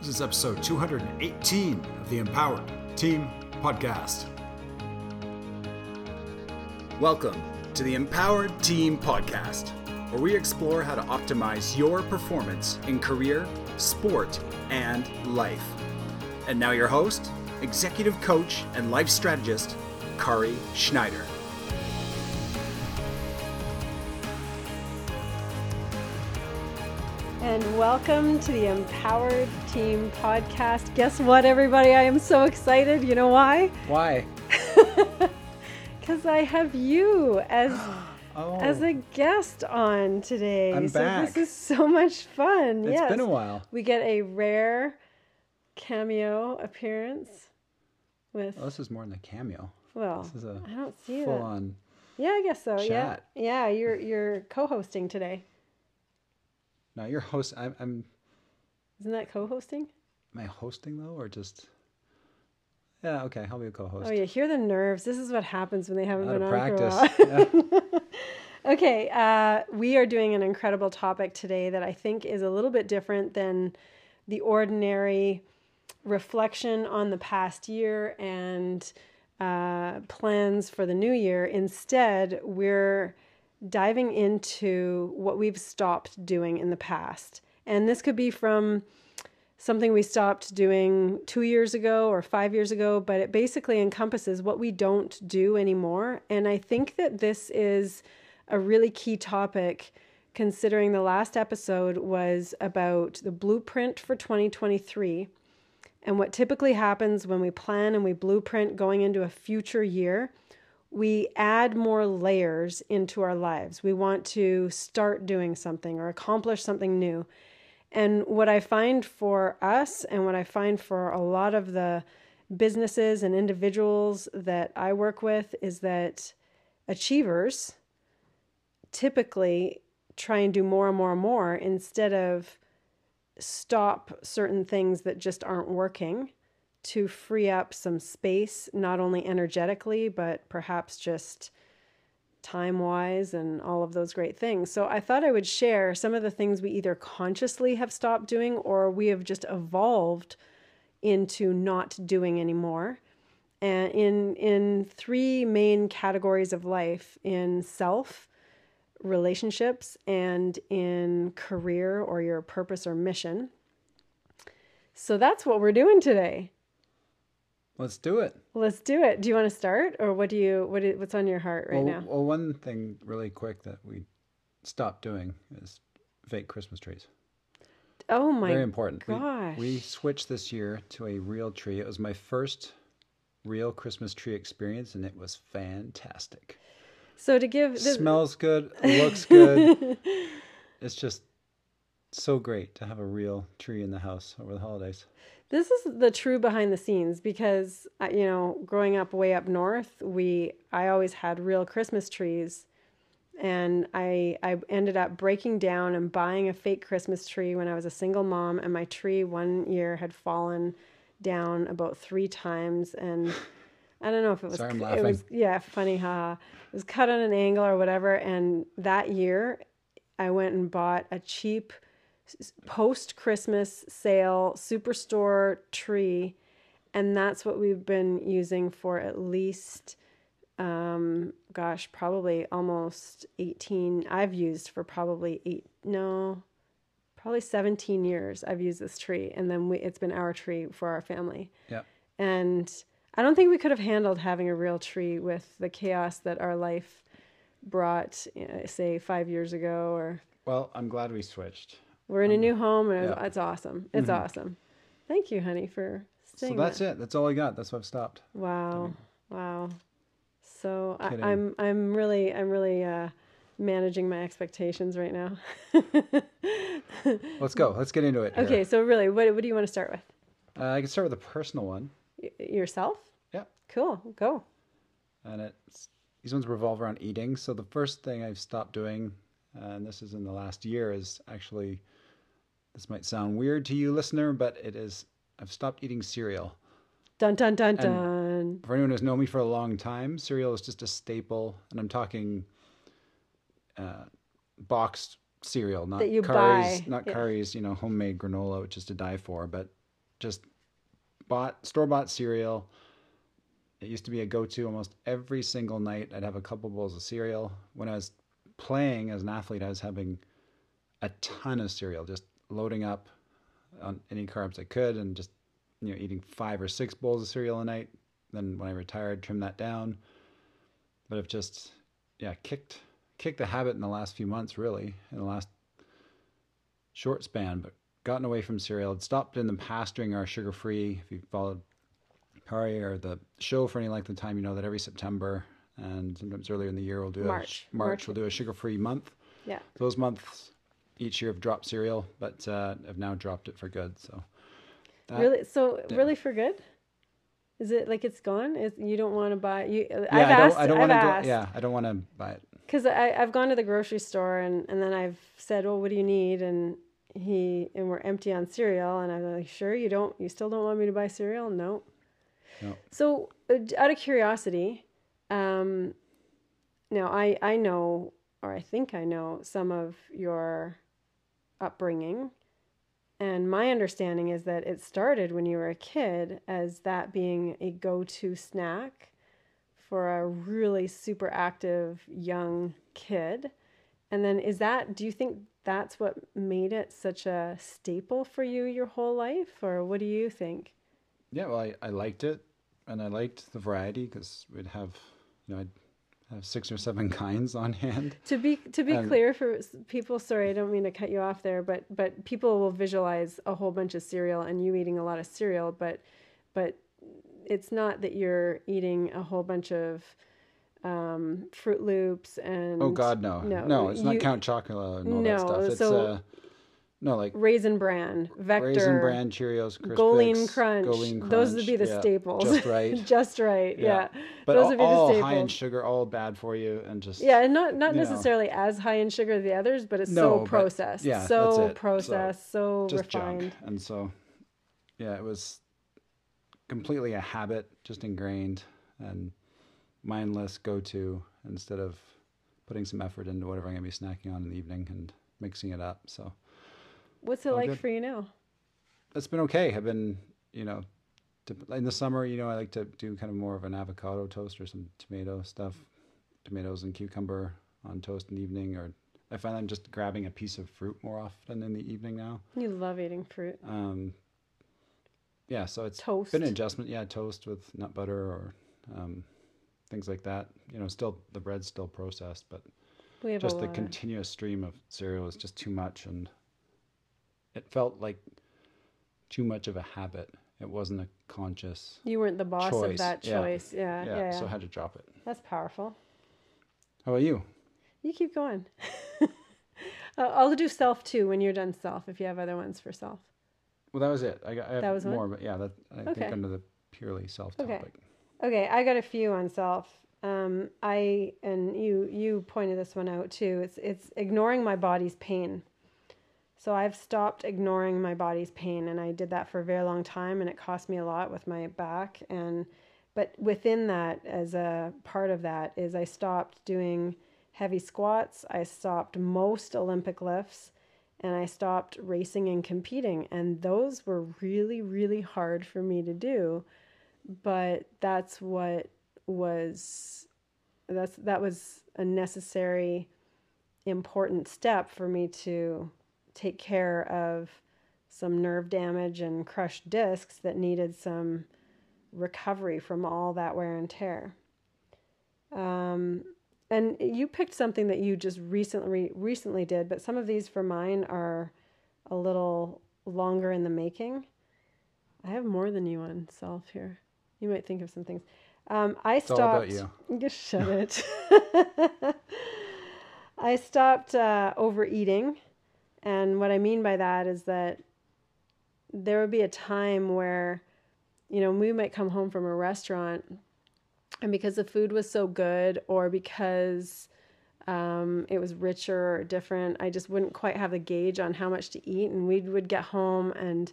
This is episode 218 of the Empowered Team Podcast. Welcome to the Empowered Team Podcast, where we explore how to optimize your performance in career, sport, and life. And now, your host, executive coach, and life strategist, Kari Schneider. And welcome to the Empowered Team Podcast. Guess what, everybody? I am so excited. You know why? Why? Because I have you as Oh, as a guest on today. I'm so back. this is so much fun. it's yes. been a while. We get a rare cameo appearance with Well, this is more than a cameo. well, This is a I don't see full that. on. Yeah, I guess so. chat. Yeah. Yeah, you're you're co-hosting today. No, you're host. I'm, I'm. Isn't that co-hosting? Am I hosting though, or just? Yeah. Okay. I'll be a co-host. Oh, you hear the nerves. This is what happens when they haven't Out been on practice. for a while. Yeah. Okay, uh, we are doing an incredible topic today that I think is a little bit different than the ordinary reflection on the past year and uh, plans for the new year. Instead, we're diving into what we've stopped doing in the past. And this could be from something we stopped doing two years ago or five years ago, but it basically encompasses what we don't do anymore. And I think that this is a really key topic considering the last episode was about the blueprint for 2023 and what typically happens when we plan and we blueprint going into a future year we add more layers into our lives. We want to start doing something or accomplish something new. And what I find for us and what I find for a lot of the businesses and individuals that I work with is that achievers typically try and do more and more and more instead of stop certain things that just aren't working to free up some space, not only energetically, but perhaps just time wise and all of those great things. So I thought I would share some of the things we either consciously have stopped doing or we have just evolved into not doing anymore. And in in three main categories of life in self, relationships, and in career or your purpose or mission. So that's what we're doing today. Let's do it. Let's do it. Do you want to start, or what do you what is, what's on your heart right well, now? well, one thing really quick that we stopped doing is fake Christmas trees. Oh my Very important. We- gosh! We, switched this year to a real tree. It was my first real Christmas tree experience, and it was fantastic. so to give this, Smells good, looks good. it's just so great to have a real tree in the house over the holidays. This is the true behind the scenes because uh, you know growing up way up north we i always had real christmas trees and i i ended up breaking down and buying a fake christmas tree when i was a single mom and my tree one year had fallen down about three times and i don't know if it was Sorry, I'm it was laughing. yeah funny haha it was cut on an angle or whatever and that year i went and bought a cheap post Christmas sale superstore tree, and that's what we've been using for at least, um, gosh, probably almost 18. I've used for probably eight, no, probably 17 years. I've used this tree, and then we, it's been our tree for our family. Yep. And I don't think we could have handled having a real tree with the chaos that our life brought, uh, say, five years ago or Well, I'm glad we switched. We're in a new home, and it's, yeah. Mm-hmm. it's awesome. It's awesome. Thank you, honey, for So that's that. it. That's all I got. That's why I've stopped. Wow, wow. So I, Kidding. I'm I'm really I'm really uh, managing my expectations right now. Let's go. Let's get into it. here. okay, so really, what what do you want to start with? Uh, I can start with a personal one. Y- yourself? Yeah. Cool. Go. and it's these ones revolve around eating. So the first thing I've stopped doing, uh, and this is in the last year, is actually this might sound weird to you, listener, but it is I've stopped eating cereal. Dun dun dun dun. For anyone who's known me for a long time, cereal is just a staple, and I'm talking uh, boxed cereal, not That Kari's, buy, not yeah. Kari's, you know, homemade granola, which is to die for, but just bought store bought cereal. It used to be a go to almost every single night. I'd have a couple bowls of cereal. When I was playing as an athlete, I was having a ton of cereal, just loading up on any carbs I could and just you know eating five or six bowls of cereal a night. Then when I retired, trimmed that down. But I've just yeah kicked kicked the habit in the last few months, really, in the last short span. But gotten away from cereal. Had stopped in the past doing our sugar free. If you followed Kari or the show for any length of time, you know that every September and sometimes earlier in the year we'll do March. a March, March. we'll do a sugar free month. Yeah. Those months each year I've dropped cereal, but uh, I've now dropped it for good. So that- really? So yeah. really for good? Is it like it's gone? Is you don't want to buy? You? yeah, I've I asked. don't, I don't want to. Yeah, I don't want to buy it. Because I've gone to the grocery store and, and then I've said, well, what do you need? And he and we're empty on cereal. And I'm like, sure, you don't, you still don't want me to buy cereal? No. No. So uh, out of curiosity, um, now I, I know, or I think I know some of your upbringing. And my understanding is that it started when you were a kid as that being a go to snack for a really super active young kid. And then is that, do you think that's what made it such a staple for you your whole life? Or what do you think? Yeah, well, I, I liked it, and I liked the variety because we'd have, you know, I'd six or seven kinds on hand. To be to be Um, clear for people, sorry, I don't mean to cut you off there, but but people will visualize a whole bunch of cereal and you eating a lot of cereal, but but it's not that you're eating a whole bunch of um, Froot Loops and Oh God, no, no, no, it's not you- Count Chocula and all No, that stuff. It's so- uh, no, like Raisin Bran, Vector, Raisin Bran, Cheerios, Crispix, GoLean Crunch. Those would be the yeah, staples. Just right. Just right. Yeah. But Those all, would be the all staples. high in sugar, all bad for you, and just Yeah, and not not you know. necessarily as high in sugar as the others, but it's No, so processed, yeah, so. So, processed, so, just refined. junk. And so, yeah, it was completely a habit, just ingrained and mindless go to instead of putting some effort into whatever I'm gonna be snacking on in the evening and mixing it up. So What's it all like good. for you now? it's been okay. I've been, you know, to, in the summer, you know, I like to do kind of more of an avocado toast or some tomato stuff, tomatoes and cucumber on toast in the evening. Or I find I'm just grabbing a piece of fruit more often in the evening now. You love eating fruit. Um, yeah, so it's Toast. been an adjustment. Yeah, toast with nut butter or um, things like that. You know, still the bread's still processed, but just the continuous stream of cereal is just too much, and it felt like too much of a habit. It wasn't a conscious. you weren't the boss of that choice. Yeah, Yeah, yeah, yeah. so I had to drop it. That's powerful. How about you? You keep going. I'll do self too when you're done self. If you have other ones for self. Well, that was it. I got I That was one? more, but yeah, that I Okay. think under the purely self Okay. topic. Okay, I got a few on self. Um, I and you you pointed this one out too. It's it's ignoring my body's pain. So I've stopped ignoring my body's pain, and I did that for a very long time, and it cost me a lot with my back. And but within that, as a part of that, is I stopped doing heavy squats. I stopped most Olympic lifts, and I stopped racing and competing. And those were really really hard for me to do but that's what was that's that was a necessary important step for me to take care of some nerve damage and crushed discs that needed some recovery from all that wear and tear um, and you picked something that you just recently recently did but some of these for mine are a little longer in the making i have more than you on self here you might think of some things. Um, I all stopped. about Just shut it. I stopped uh, overeating, and what I mean by that is that there would be a time where, you know, we might come home from a restaurant, and because the food was so good, or because um, it was richer or different, I just wouldn't quite have the gauge on how much to eat, and we would get home and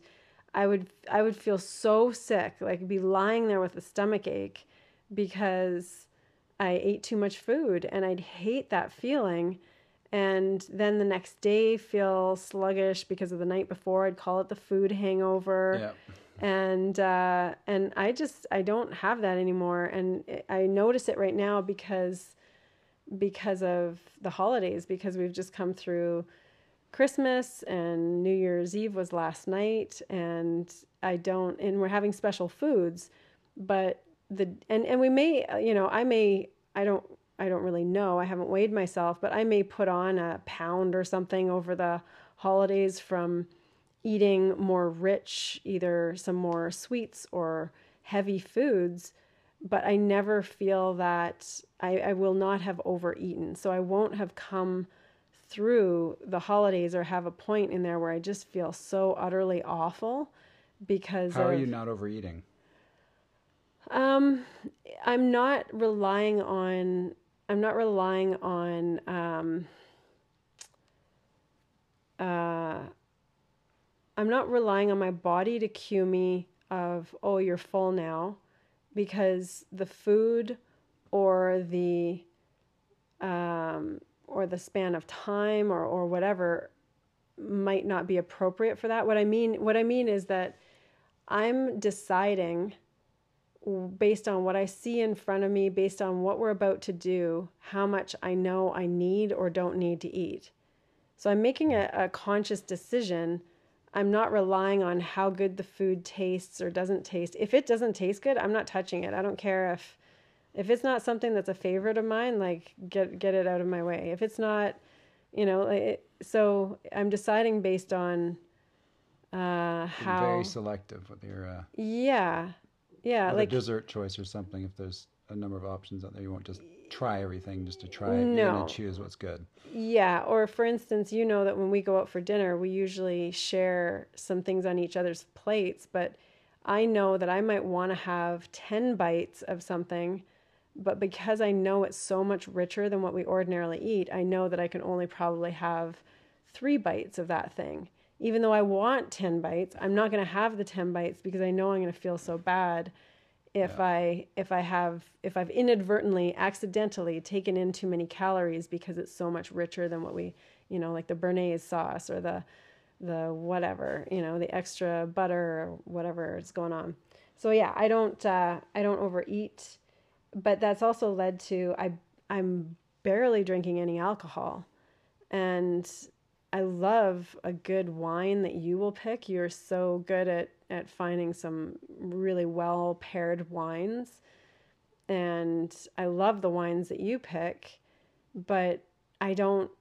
I would I would feel so sick, like be lying there with a stomach ache because I ate too much food and I'd hate that feeling. And then the next day feel sluggish because of the night before. I'd call it the food hangover. Yeah. and uh, and I just I don't have that anymore, and I notice it right now because because of the holidays, because we've just come through Christmas and New Year's Eve was last night, and I don't, and we're having special foods, but the and and we may, you know, I may, I don't, I don't really know. I haven't weighed myself, but I may put on a pound or something over the holidays from eating more rich, either some more sweets or heavy foods, but I never feel that I, I will not have overeaten. So I won't have come through the holidays or have a point in there where I just feel so utterly awful because How of, are you not overeating? um I'm not relying on I'm not relying on um uh I'm not relying on my body to cue me of oh you're full now because the food or the um or the span of time or or whatever might not be appropriate for that. What I mean what I mean is that I'm deciding based on what I see in front of me, based on what we're about to do, how much I know I need or don't need to eat. So I'm making a, a conscious decision. I'm not relying on how good the food tastes or doesn't taste. If it doesn't taste good, I'm not touching it. I don't care if if it's not something that's a favorite of mine, like get get it out of my way. If it's not, you know, it, so I'm deciding based on uh how Very selective with your uh, yeah yeah like a dessert choice or something. If there's a number of options out there, you won't just try everything just to try No. gonna choose what's good. Yeah, or for instance, you know that when we go out for dinner, we usually share some things on each other's plates, but I know that I might want to have 10 bites of something, but because I know it's so much richer than what we ordinarily eat, I know that I can only probably have 3 bites of that thing. Even though I want 10 bites, I'm not going to have the 10 bites because I know I'm going to feel so bad if I if I have if I've inadvertently accidentally taken in too many calories because it's so much richer than what we you know like the béarnaise sauce or the the whatever you know the extra butter or whatever is going on. So yeah, I don't uh, I don't overeat, but that's also led to I I'm barely drinking any alcohol, and I love a good wine that you will pick. You're so good at at finding some really well paired wines. And I love the wines that you pick, but I don't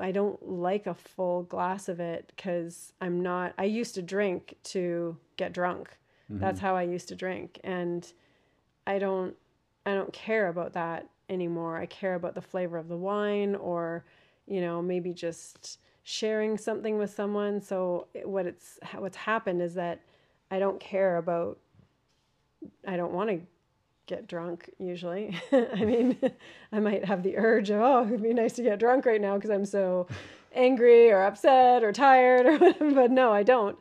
I don't like a full glass of it cuz I'm not I used to drink to get drunk. That's mm-hmm. how I used to drink and I don't I don't care about that anymore. I care about the flavor of the wine or you know, maybe just sharing something with someone. So what it's what's happened is that I don't care about I don't want to get drunk usually. I mean, I might have the urge of, oh, it'd be nice to get drunk right now because I'm so angry or upset or tired or whatever. But no, I don't.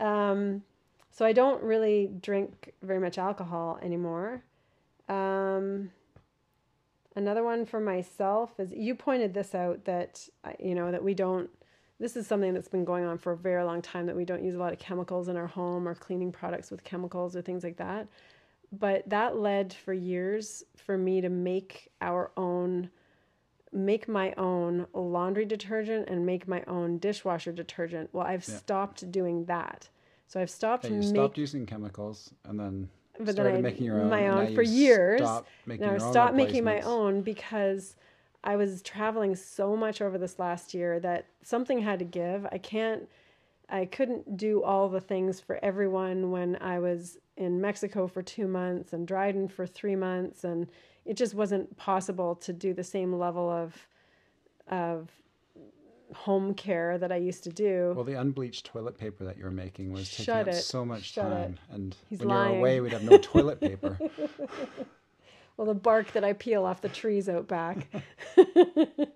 Um, so I don't really drink very much alcohol anymore. Um, another one for myself is you pointed this out that you know that we don't this is something that's been going on for a very long time that we don't use a lot of chemicals in our home or cleaning products with chemicals or things like that. But that led for years for me to make our own make my own laundry detergent and make my own dishwasher detergent. Well i've stopped doing that. So i've stopped Yeah, you make- stopped using chemicals and then but then started I making your own. my own for years. Now I stopped making my own because I was traveling so much over this last year that something had to give. I can't I couldn't do all the things for everyone when I was in Mexico for 2 months and Dryden for 3 months and it just wasn't possible to do the same level of of home care that I used to do. Well, the unbleached toilet paper that you were making was taking Shut up so much Shut it. time, and He's when you were away, we'd have no toilet paper. well the bark that i peel off the trees out back.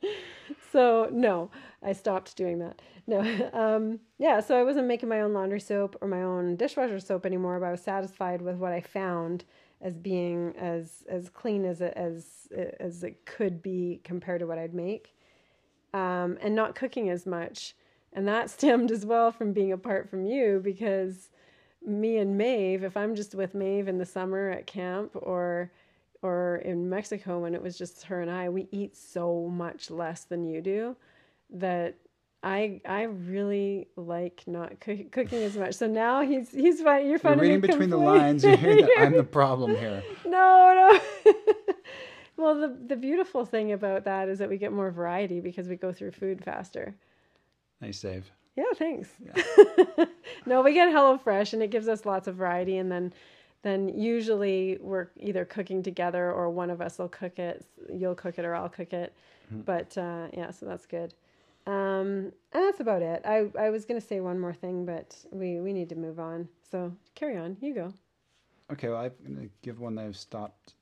So no i stopped doing that. No um, yeah so i wasn't making my own laundry soap or my own dishwasher soap anymore but i was satisfied with what i found as being as as clean as it as as it could be compared to what i'd make um, and not cooking as much. And that stemmed as well from being apart from you because me and Maeve, if I'm just with Maeve in the summer at camp or or in Mexico when it was just her and I, we eat so much less than you do that I I really like not cook, cooking as much. So now he's he's fine. You're finding You're reading between the lines. You're hearing that I'm the problem here. No, no. well, the the beautiful thing about that is that we get more variety because we go through food faster. Nice save. Yeah, thanks. Yeah. no, we get HelloFresh and it gives us lots of variety and then then usually we're either cooking together or one of us will cook it. You'll cook it or I'll cook it. Mm-hmm. But uh, yeah, so that's good. Um, and that's about it. I, I was going to say one more thing, but we, we need to move on. So carry on. You go. Okay, well, I'm going to give one that I've stopped,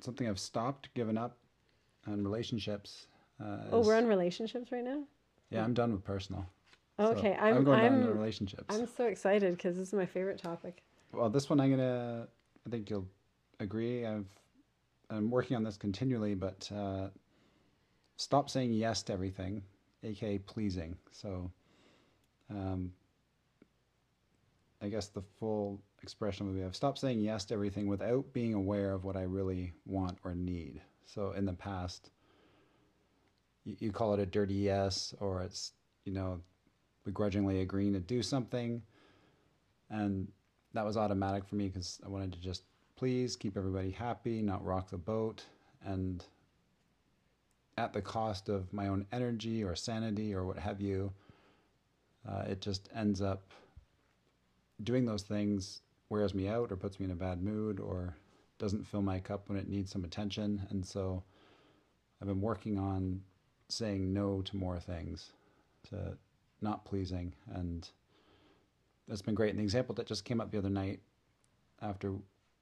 something I've stopped, given up on relationships. Uh, oh, we're on relationships right now? Yeah, I'm done with personal. Okay, so I'm, I'm going I'm, to relationships. I'm so excited because this is my favorite topic. Well, this one I'm gonna. I think you'll agree. I've I'm working on this continually, but uh, stop saying yes to everything, aka pleasing. So, um, I guess the full expression would be I've stopped saying yes to everything without being aware of what I really want or need. So in the past, you, you call it a dirty yes, or it's you know begrudgingly agreeing to do something, and that was automatic for me because I wanted to just please keep everybody happy, not rock the boat, and at the cost of my own energy or sanity or what have you, uh, it just ends up doing those things wears me out or puts me in a bad mood or doesn't fill my cup when it needs some attention. And so I've been working on saying no to more things, to not pleasing. And that's been great. And the example that just came up the other night after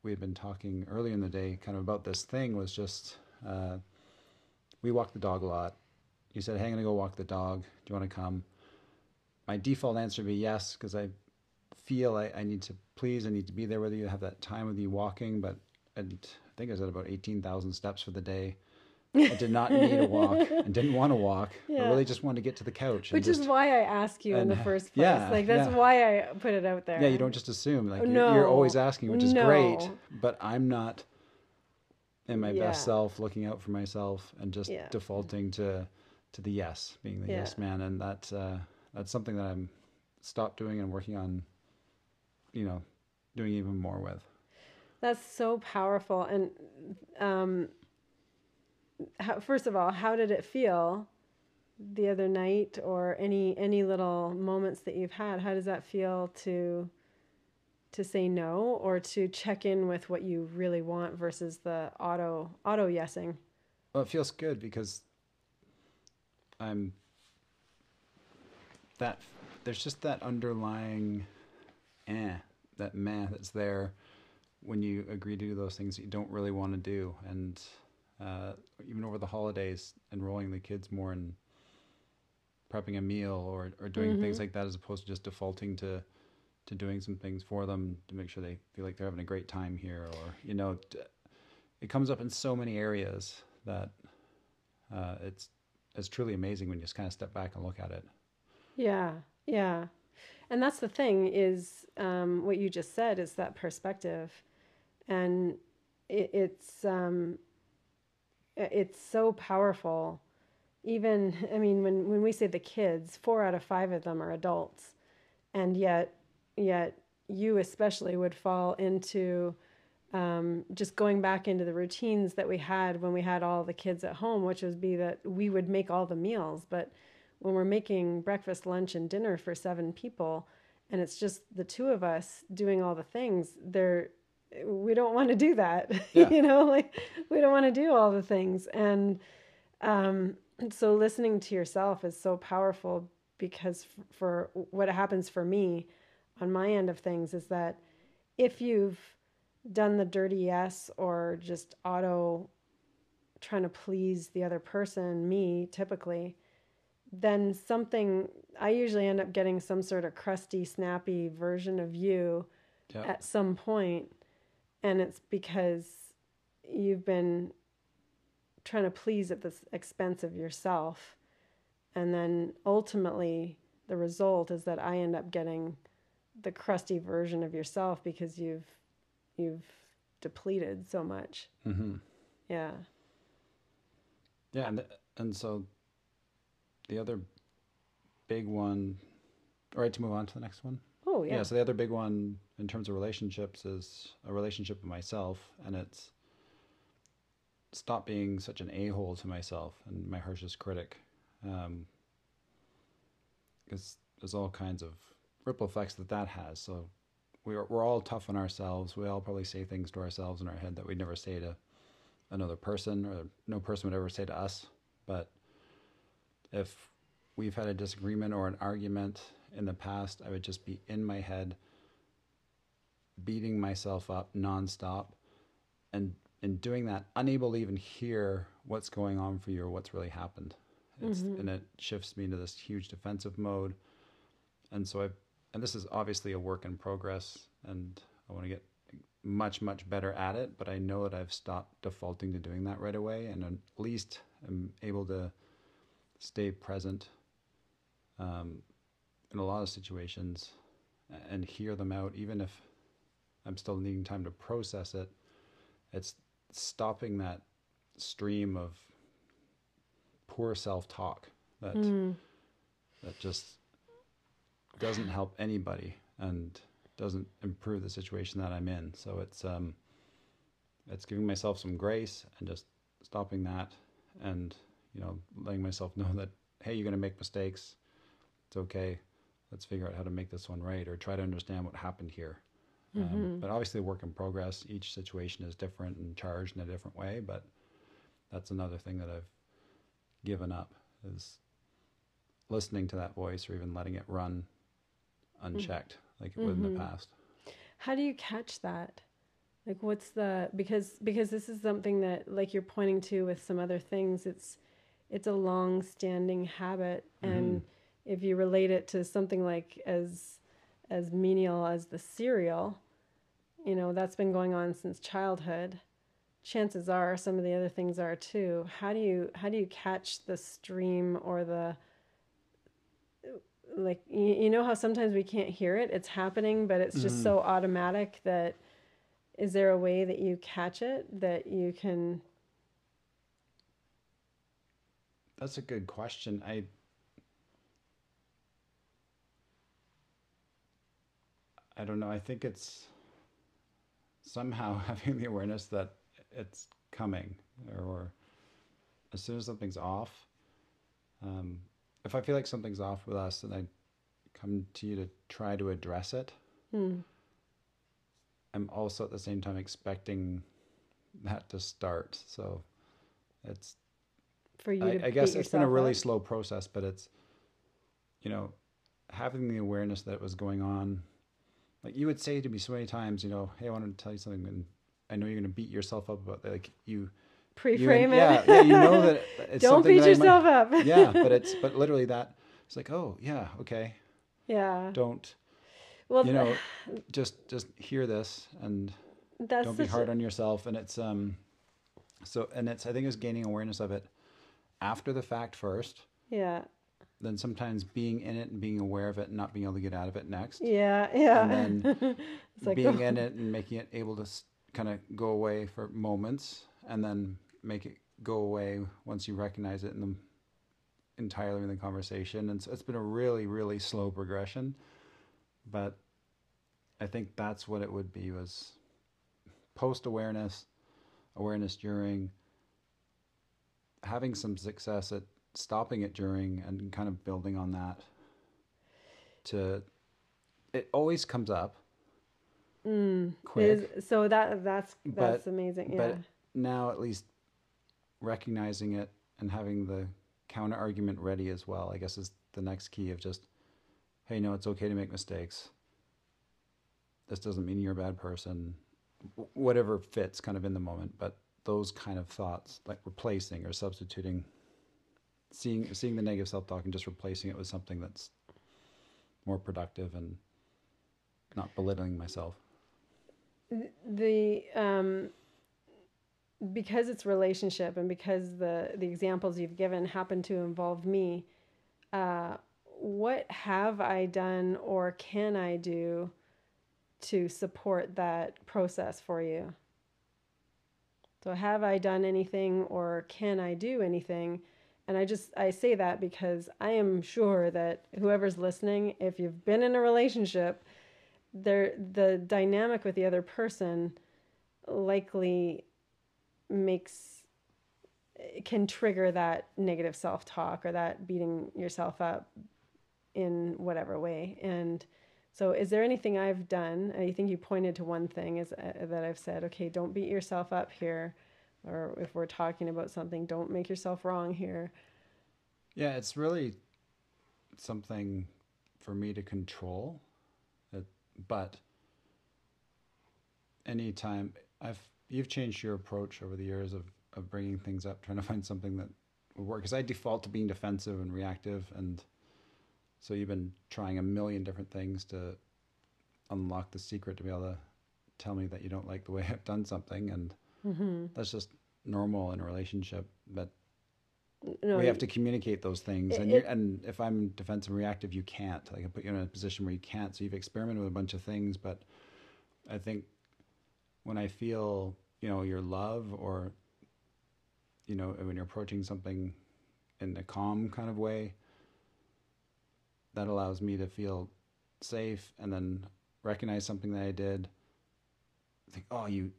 we had been talking earlier in the day kind of about this thing was just uh, we walk the dog a lot. You said, Hey, I'm going to go walk the dog. Do you want to come? My default answer would be yes, because I feel I, I need to please, I need to be there with you, have that time with you walking. But I think I was at about 18,000 steps for the day. I did not need a walk and didn't want to walk. Yeah. I really just wanted to get to the couch. Which just, is why I ask you in the first place. Yeah, like that's yeah. why I put it out there. Yeah, you don't just assume. Like no. you're, you're always asking, which is no. great. But I'm not in my best self, looking out for myself, and just defaulting to to the yes, being the yes man, and that uh, that's something that I'm stopped doing and working on. You know, doing even more with. That's so powerful, and um, how, first of all, how did it feel the other night or any any little moments that you've had? How does that feel to to say no or to check in with what you really want versus the auto auto yesing? Well, it feels good because I'm that there's just that underlying eh that meh that's there when you agree to do those things that you don't really want to do and uh, even over the holidays, enrolling the kids more in prepping a meal or, or doing mm-hmm. things like that as opposed to just defaulting to to doing some things for them to make sure they feel like they're having a great time here or you know it comes up in so many areas that uh, it's it's truly amazing when you just kind of step back and look at it. Yeah yeah. And that's the thing is um, what you just said is that perspective. And it, it's um, it's so powerful. Even, I mean, when, when we say the kids, four out of five of them are adults. And yet, yet you especially would fall into um, just going back into the routines that we had when we had all the kids at home, which would be that we would make all the meals. But when we're making breakfast, lunch, and dinner for seven people, and it's just the two of us doing all the things, there we don't want to do that yeah. you know like we don't want to do all the things. And um, so listening to yourself is so powerful because f- for what happens for me on my end of things is that if you've done the dirty yes or just auto trying to please the other person me typically then something i usually end up getting some sort of crusty snappy version of you at some point and it's because you've been trying to please at the expense of yourself and then ultimately the result is that i end up getting the crusty version of yourself because you've you've depleted so much. Mm-hmm. Yeah. Yeah, and and so the other big one. All right, to move on to the next one. Oh yeah. Yeah. So the other big one in terms of relationships is a relationship with myself, and it's stop being such an a hole to myself and my harshest critic, um, because there's all kinds of ripple effects that that has. So we're we're all tough on ourselves. We all probably say things to ourselves in our head that we'd never say to another person, or no person would ever say to us. But if we've had a disagreement or an argument in the past, I would just be in my head, beating myself up nonstop, and in doing that, unable to even hear what's going on for you or what's really happened. It's, And it shifts me into this huge defensive mode. And so I've, and this is obviously a work in progress, and I want to get much, much better at it. But I know that I've stopped defaulting to doing that right away, and at least I'm able to stay present um, in a lot of situations and hear them out, even if I'm still needing time to process it. It's stopping that stream of poor self-talk that that just doesn't help anybody and doesn't improve the situation that I'm in. So it's um, it's giving myself some grace and just stopping that and you know letting myself know that hey you're going to make mistakes it's okay let's figure out how to make this one right or try to understand what happened here. Um, mm-hmm. but obviously work in progress. Each situation is different and charged in a different way but that's another thing that i've given up is listening to that voice or even letting it run unchecked mm-hmm. like it would in the mm-hmm. past. How do you catch that? Like what's the because because this is something that like you're pointing to with some other things. It's it's a long standing habit and if you relate it to something like as as menial as the cereal, you know, that's been going on since childhood. Chances are some of the other things are too. How do you how do you catch the stream or the like you, you know how sometimes we can't hear it it's happening but it's just so mm. automatic that is there a way that you catch it that you can That's a good question. I I don't know. I think it's somehow having the awareness that it's coming, or, as soon as something's off. Um, if I feel like something's off with us, and I come to you to try to address it, I'm also at the same time expecting that to start. So it's for you I, I guess it's been a really up? slow process, but it's, you know, having the awareness that it was going on. Like you would say to me so many times, you know, hey, I wanted to tell you something, and I know you're going to beat yourself up about that. Like you, you pre-frame it. yeah, yeah, you know that it's don't beat I might- yourself up. Yeah, but it's but literally that it's like, oh yeah, okay, yeah. Don't well you know, just just hear this and that's don't be hard a, on yourself. And it's um so and it's i think it's gaining awareness of it after the fact first. Yeah then sometimes being in it and being aware of it and not being able to get out of it next. Yeah yeah. And then like being oh, in it and making it able to kind of go away for moments and then make it go away once you recognize it in the entirely in the conversation. And so it's been a really really slow progression but i think that's what it would be was post awareness awareness during having some success at stopping it during and kind of building on that to it always comes up mm, quick. is, so that that's that's But- amazing yeah. but now at least recognizing it and having the counter argument ready as well i guess is the next key of just hey no it's okay to make mistakes. This doesn't mean you're a bad person. Whatever fits kind of in the moment but those kind of thoughts like replacing or substituting seeing seeing the negative self-talk and just replacing it with something that's more productive and not belittling myself the um because it's relationship and because the the examples you've given happen to involve me uh what have I done or can I do to support that process for you? So, have I done anything or can I do anything? And I just I say that because I am sure that whoever's listening, if you've been in a relationship, there the dynamic with the other person likely makes can trigger that negative self-talk or that beating yourself up in whatever way. And so is there anything i've done? I think you pointed to one thing is uh, that i've said okay don't beat yourself up here or if we're talking about something don't make yourself wrong here yeah it's really something for me to control it, but anytime i've you've changed your approach over the years of of bringing things up, trying to find something that would work. Because I default to being defensive and reactive, and so you've been trying a million different things to unlock the secret to be able to tell me that you don't like the way I've done something, and mm-hmm. that's just normal in a relationship. But no, we have to communicate those things, it, and it, and if I'm defensive and reactive, you can't. Like I put you in a position where you can't. So you've experimented with a bunch of things, but I think when I feel you know your love or you know, when you're approaching something in a calm kind of way, that allows me to feel safe and then recognize something that I did. Think, oh, you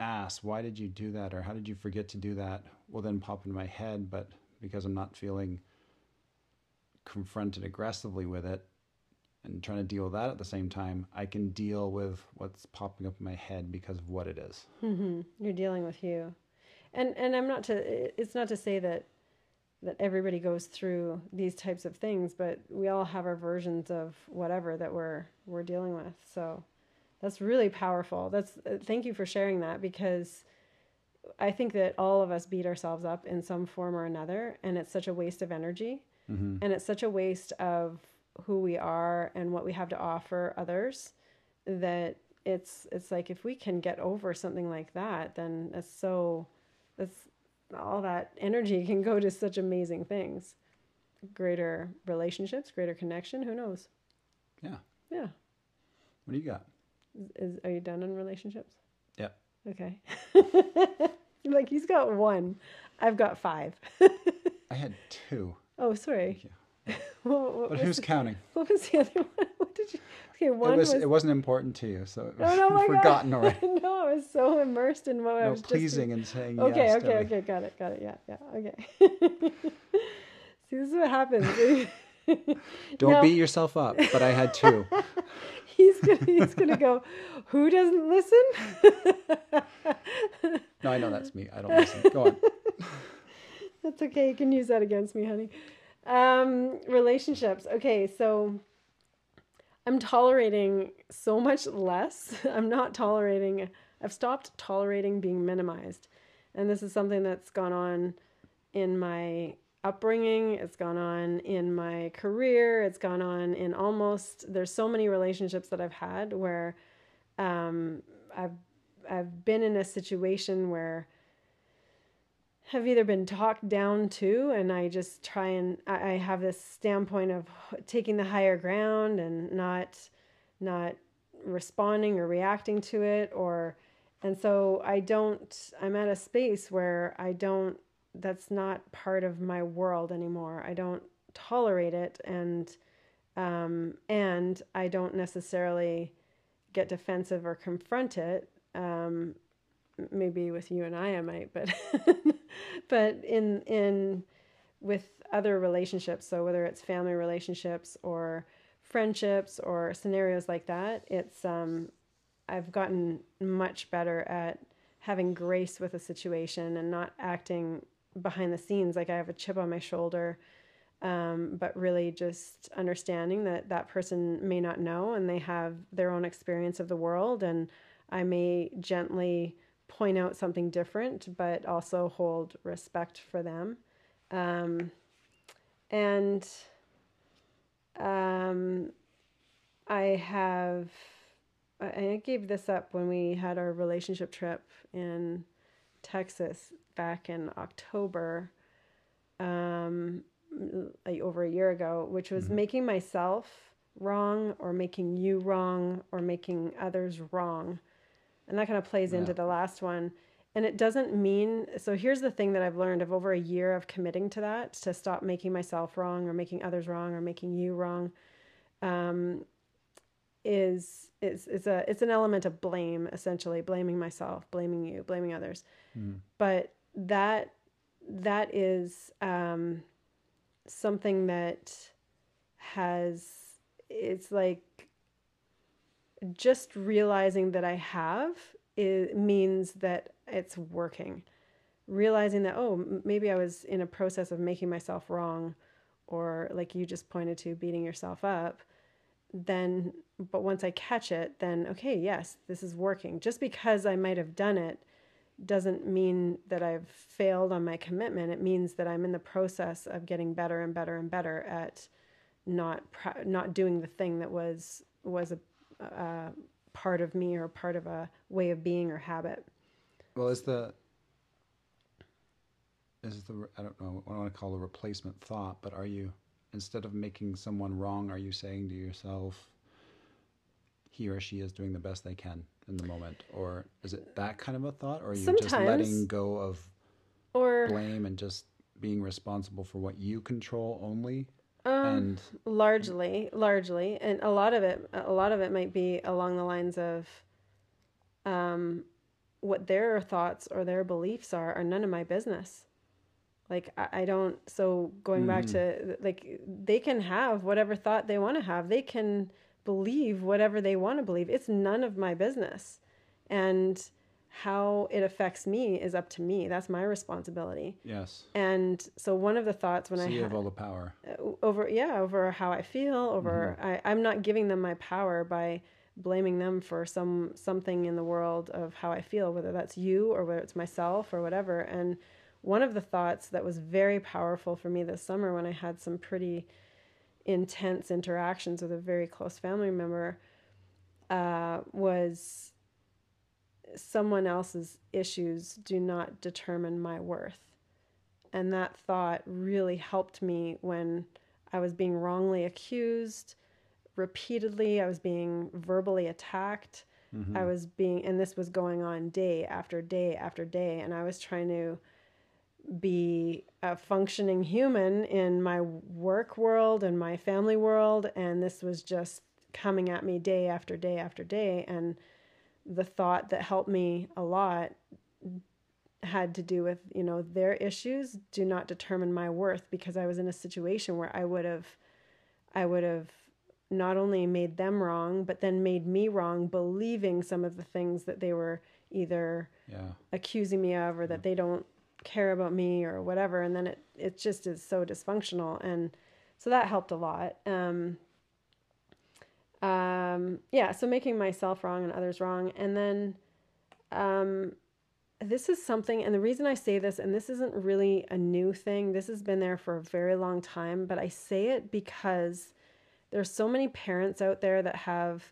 asked, why did you do that? Or how did you forget to do that? Will then pop into my head, but because I'm not feeling confronted aggressively with it and trying to deal with that at the same time, I can deal with what's popping up in my head because of what it is. Mm-hmm. You're dealing with you and and I'm not to it's not to say that that everybody goes through these types of things, but we all have our versions of whatever that we're we're dealing with. So that's really powerful. That's uh, thank you for sharing that because I think that all of us beat ourselves up in some form or another, and it's such a waste of energy, mm-hmm. and it's such a waste of who we are and what we have to offer others that it's it's like if we can get over something like that, then it's so that's all that energy can go to such amazing things. Greater relationships greater connection who knows? Yeah. Yeah. What do you got is are you done on relationships yeah okay like he's got one i've got five i had two oh sorry what, what but who's the, counting what was the other one what did you Okay, one it was, was, it wasn't important to you, so it oh, was oh, no, forgotten already. no, I was so immersed in what no, I was pleasing just... and saying okay, yes. Okay, okay, okay, got it, got it. Yeah, yeah, okay. See, this is what happens. Don't no. beat yourself up, but I had two. He's gonna he's gonna go. Who doesn't listen? no, I know that's me. I don't listen. Go on. That's okay. You can use that against me, honey. Um, relationships. Okay, so I'm tolerating so much less. I'm not tolerating, I've stopped tolerating being minimized. And this is something that's gone on in my upbringing, it's gone on in my career, it's gone on in almost, there's so many relationships that I've had where um, I've, I've been in a situation where have either been talked down to and i just try and i have this standpoint of taking the higher ground and not not responding or reacting to it or and so i don't i'm at a space where i don't that's not part of my world anymore. I don't tolerate it and um, and i don't necessarily get defensive or confront it. Um, maybe with you and I I might, but but in in with other relationships, so whether it's family relationships or friendships or scenarios like that, it's um I've gotten much better at having grace with a situation and not acting behind the scenes like I have a chip on my shoulder. Um, but really just understanding that that person may not know and they have their own experience of the world and I may gently point out something different, but also hold respect for them. Um, and um, I have, I gave this up when we had our relationship trip in Texas back in October. Um, like over a year ago, which was making myself wrong or making you wrong or making others wrong. And that kind of plays into the last one. And it doesn't mean so here's the thing that I've learned of over a year of committing to that to stop making myself wrong or making others wrong or making you wrong um, is is it's a it's an element of blame essentially blaming myself blaming you blaming others but that that is um, something that has it's like just realizing that I have it means that it's working. Realizing that oh maybe I was in a process of making myself wrong, or like you just pointed to beating yourself up. Then, but once I catch it, then okay, yes, this is working. Just because I might have done it doesn't mean that I've failed on my commitment. It means that I'm in the process of getting better and better and better at not not doing the thing that was was a, a part of me or part of a way of being or habit. Well, is the is the I don't know what I want to call a replacement thought, but are you instead of making someone wrong, are you saying to yourself, he or she is doing the best they can in the moment, or is it that kind of a thought, or are you just letting go of Or blame and just being responsible for what you control only? um, and largely, largely, and a lot of it, a lot of it might be along the lines of, um, what their thoughts or their beliefs are are none of my business. Like I, I don't. So going back to like they can have whatever thought they want to have. They can believe whatever they want to believe. It's none of my business, and how it affects me is up to me. That's my responsibility. yes, And so one of the thoughts when so I you have all the power. Uh, over yeah over how i feel over mm-hmm. I, i'm not giving them my power by blaming them for some something in the world of how i feel whether that's you or whether it's myself or whatever and one of the thoughts that was very powerful for me this summer when i had some pretty intense interactions with a very close family member uh, was someone else's issues do not determine my worth and that thought really helped me when I was being wrongly accused repeatedly. I was being verbally attacked. I was being, and this was going on day after day after day. And I was trying to be a functioning human in my work world and my family world. And this was just coming at me day after day after day. And the thought that helped me a lot had to do with you know their issues do not determine my worth because I was in a situation where I would have I would have not only made them wrong but then made me wrong believing some of the things that they were either Yeah, accusing me of or that they don't care about me or whatever and then it it just is so dysfunctional and so that helped a lot. Um um yeah so making myself wrong and others wrong and then um this is something and the reason I say this and this isn't really a new thing this has been there for a very long time but I say it because there's so many parents out there that have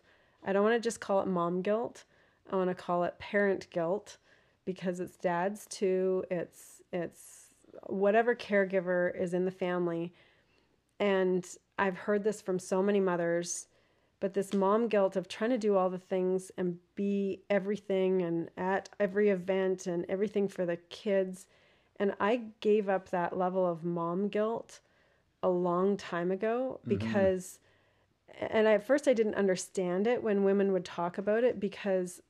I don't want to just call it mom guilt I want to call it parent guilt because it's dads too it's it's whatever caregiver is in the family. And I've heard this from so many mothers but this mom guilt of trying to do all the things and be everything and at every event and everything for the kids. And I gave up that level of mom guilt a long time ago mm-hmm. because and at first I didn't understand it when women would talk about it because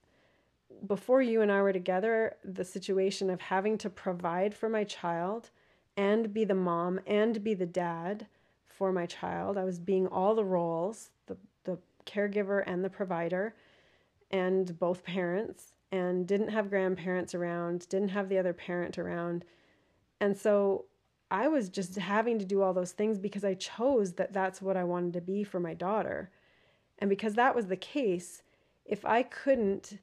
before you and I were together, the situation of having to provide for my child and be the mom and be the dad for my child, I was being all the roles the, the caregiver and the provider, and both parents, and didn't have grandparents around, didn't have the other parent around. And so I was just having to do all those things because I chose that that's what I wanted to be for my daughter. And because that was the case, if I couldn't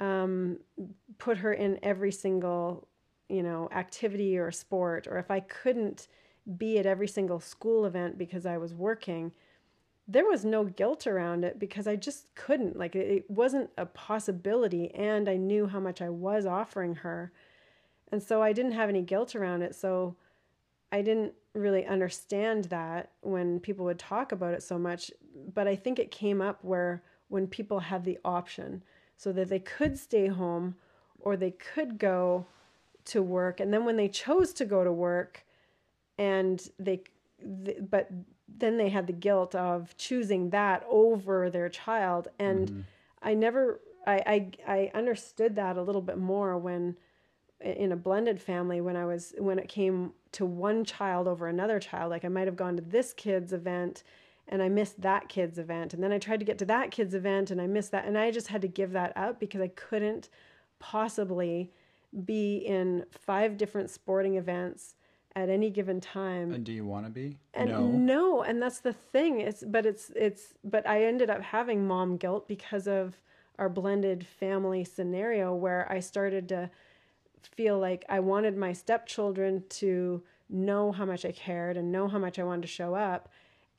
um, put her in every single, you know, activity or sport, or if I couldn't be at every single school event because I was working, there was no guilt around it because I just couldn't. Like it, wasn't a possibility, and I knew how much I was offering her. And so I didn't have any guilt around it. So I didn't really understand that when people would talk about it so much, but I think it came up where when people had the option so that they could stay home or they could go to work. And then when they chose to go to work and they th- but then they had the guilt of choosing that over their child. And mm-hmm. i never I, I i understood that a little bit more when in a blended family when i was when it came to one child over another child. Like i might have gone to this kid's event and i missed that kid's event and then i tried to get to that kid's event and i missed that and i just had to give that up because i couldn't possibly be in five different sporting events at any given time. And do you want to be? And no. no, and that's the thing. It's but it's it's but I ended up having mom guilt because of our blended family scenario where I started to feel like I wanted my stepchildren to know how much I cared and know how much I wanted to show up.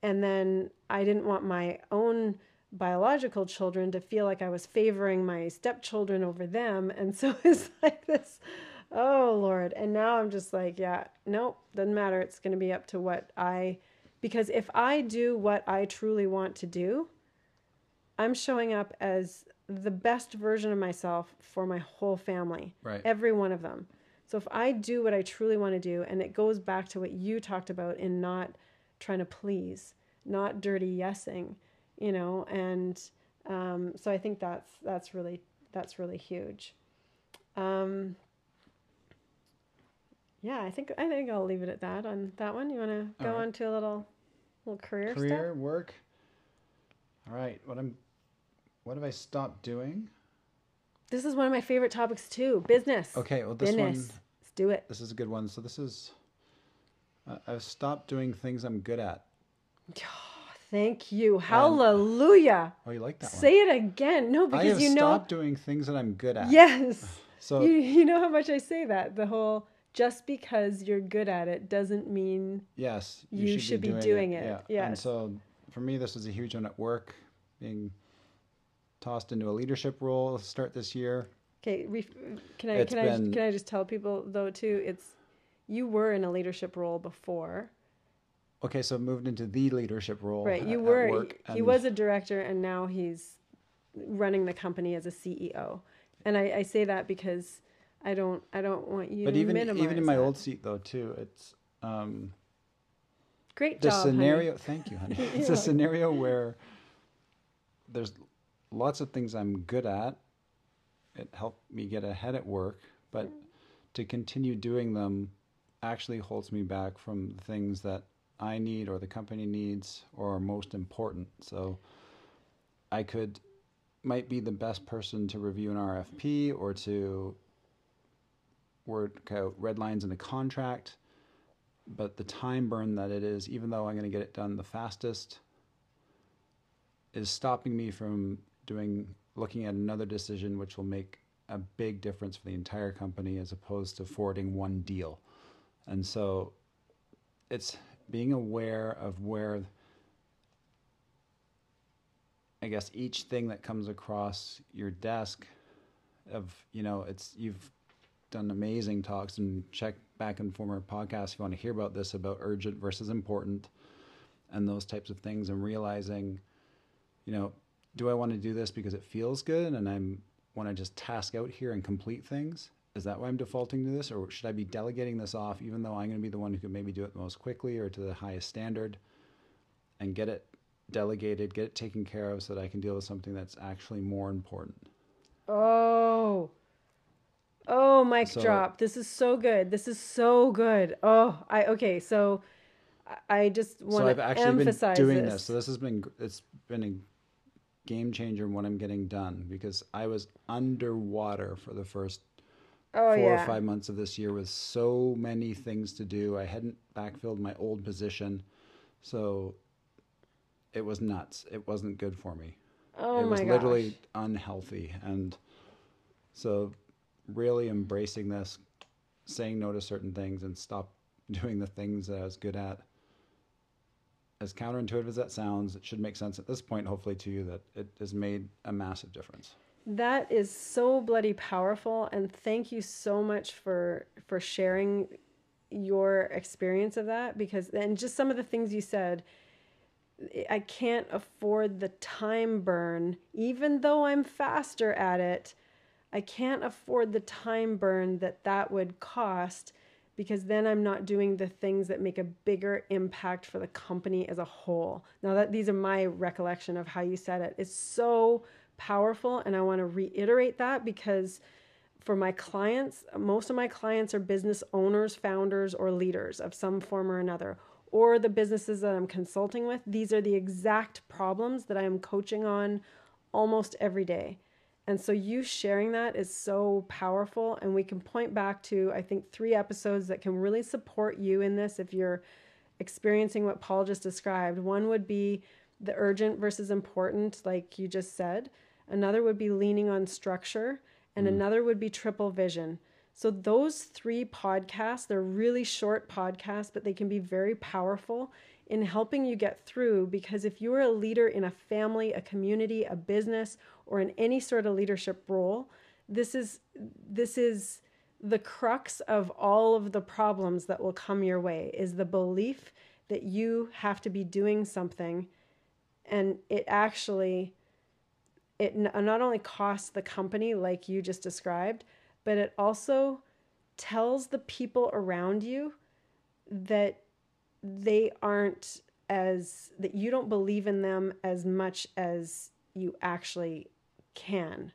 And then I didn't want my own biological children to feel like I was favoring my stepchildren over them. And so it's like this, oh Lord. And now I'm just like, yeah, nope, doesn't matter. It's going to be up to what I, because if I do what I truly want to do, I'm showing up as the best version of myself for my whole family, right. every one of them. So if I do what I truly want to do, and it goes back to what you talked about in not trying to please, not dirty yesing, you know, and um, so I think that's that's really that's really huge. Um, yeah, I think I think I'll leave it at that on that one. You want to go right. on to a little little career career work. All right, what I'm what have I stopped doing? This is one of my favorite topics too. Business. Okay, well this Business. one let's do it. This is a good one. So this is I've stopped doing things I'm good at. Thank you. Hallelujah. oh, you like that Say it again. No, because I have you know. I stopped doing things that I'm good at. Yes. so you, you know how much I say that. The whole just because you're good at it doesn't mean yes you, you should, should, be, doing, doing it. it. Yeah. Yes. And so for me, this was a huge one at work, being tossed into a leadership role to start this year. Okay, can I can been, I can I just tell people though too? It's you were in a leadership role before Okay, so moved into the leadership role. Right, you were. he was a director, and now he's running the company as a CEO. And I, I say that because I don't I don't want you. But even even in my that. old seat though too, it's um, great the job. scenario. Honey. Thank you, honey. it's a scenario where there's lots of things I'm good at. It helped me get ahead at work, but to continue doing them actually holds me back from the things that I need or the company needs or are most important. So I could might be the best person to review an RFP or to work out red lines in a contract, but the time burn that it is, even though I'm going to get it done the fastest, is stopping me from doing looking at another decision which will make a big difference for the entire company as opposed to forwarding one deal. And so it's being aware of where I guess each thing that comes across your desk of you know it's you've done amazing talks and check back in former podcasts if you want to hear about this about urgent versus important and those types of things and realizing you know do I want to do this because it feels good and I'm want to just task out here and complete things is that why I'm defaulting to this, or should I be delegating this off, even though I'm going to be the one who can maybe do it most quickly or to the highest standard, and get it delegated, get it taken care of, so that I can deal with something that's actually more important. Oh, oh, mic so, drop. This is so good. This is so good. Oh, I okay. So I just want so I've actually been doing this. this. So this has been it's been a game changer when I'm getting done because I was underwater for the first oh, four yeah. or five months of this year with so many things to do. I hadn't backfilled my old position, so it was nuts. It wasn't good for me. Oh it was gosh. literally unhealthy, and so really embracing this, saying no to certain things, and stop doing the things that I was good at. As counterintuitive as that sounds, it should make sense at this point, hopefully, to you that it has made a massive difference. That is so bloody powerful and thank you so much for for sharing your experience of that because and just some of the things you said I can't afford the time burn even though I'm faster at it I can't afford the time burn that that would cost because then I'm not doing the things that make a bigger impact for the company as a whole. Now that these are my recollection of how you said it. It's so powerful and I want to reiterate that because for my clients, most of my clients are business owners, founders or leaders of some form or another or the businesses that I'm consulting with. These are the exact problems that I am coaching on almost every day. And so you sharing that is so powerful. And we can point back to, I think, three episodes that can really support you in this if you're experiencing what Paul just described. One would be the urgent versus important, like you just said. Another would be leaning on structure. And mm. another would be triple vision. So those three podcasts, they're really short podcasts, but they can be very powerful in helping you get through because if you're a leader in a family, a community, a business, or in any sort of leadership role, this is this is the crux of all of the problems that will come your way is the belief that you have to be doing something and it actually it uh, not only costs the company like you just described but it also tells the people around you that they aren't as that you don't believe in them as much as you actually can.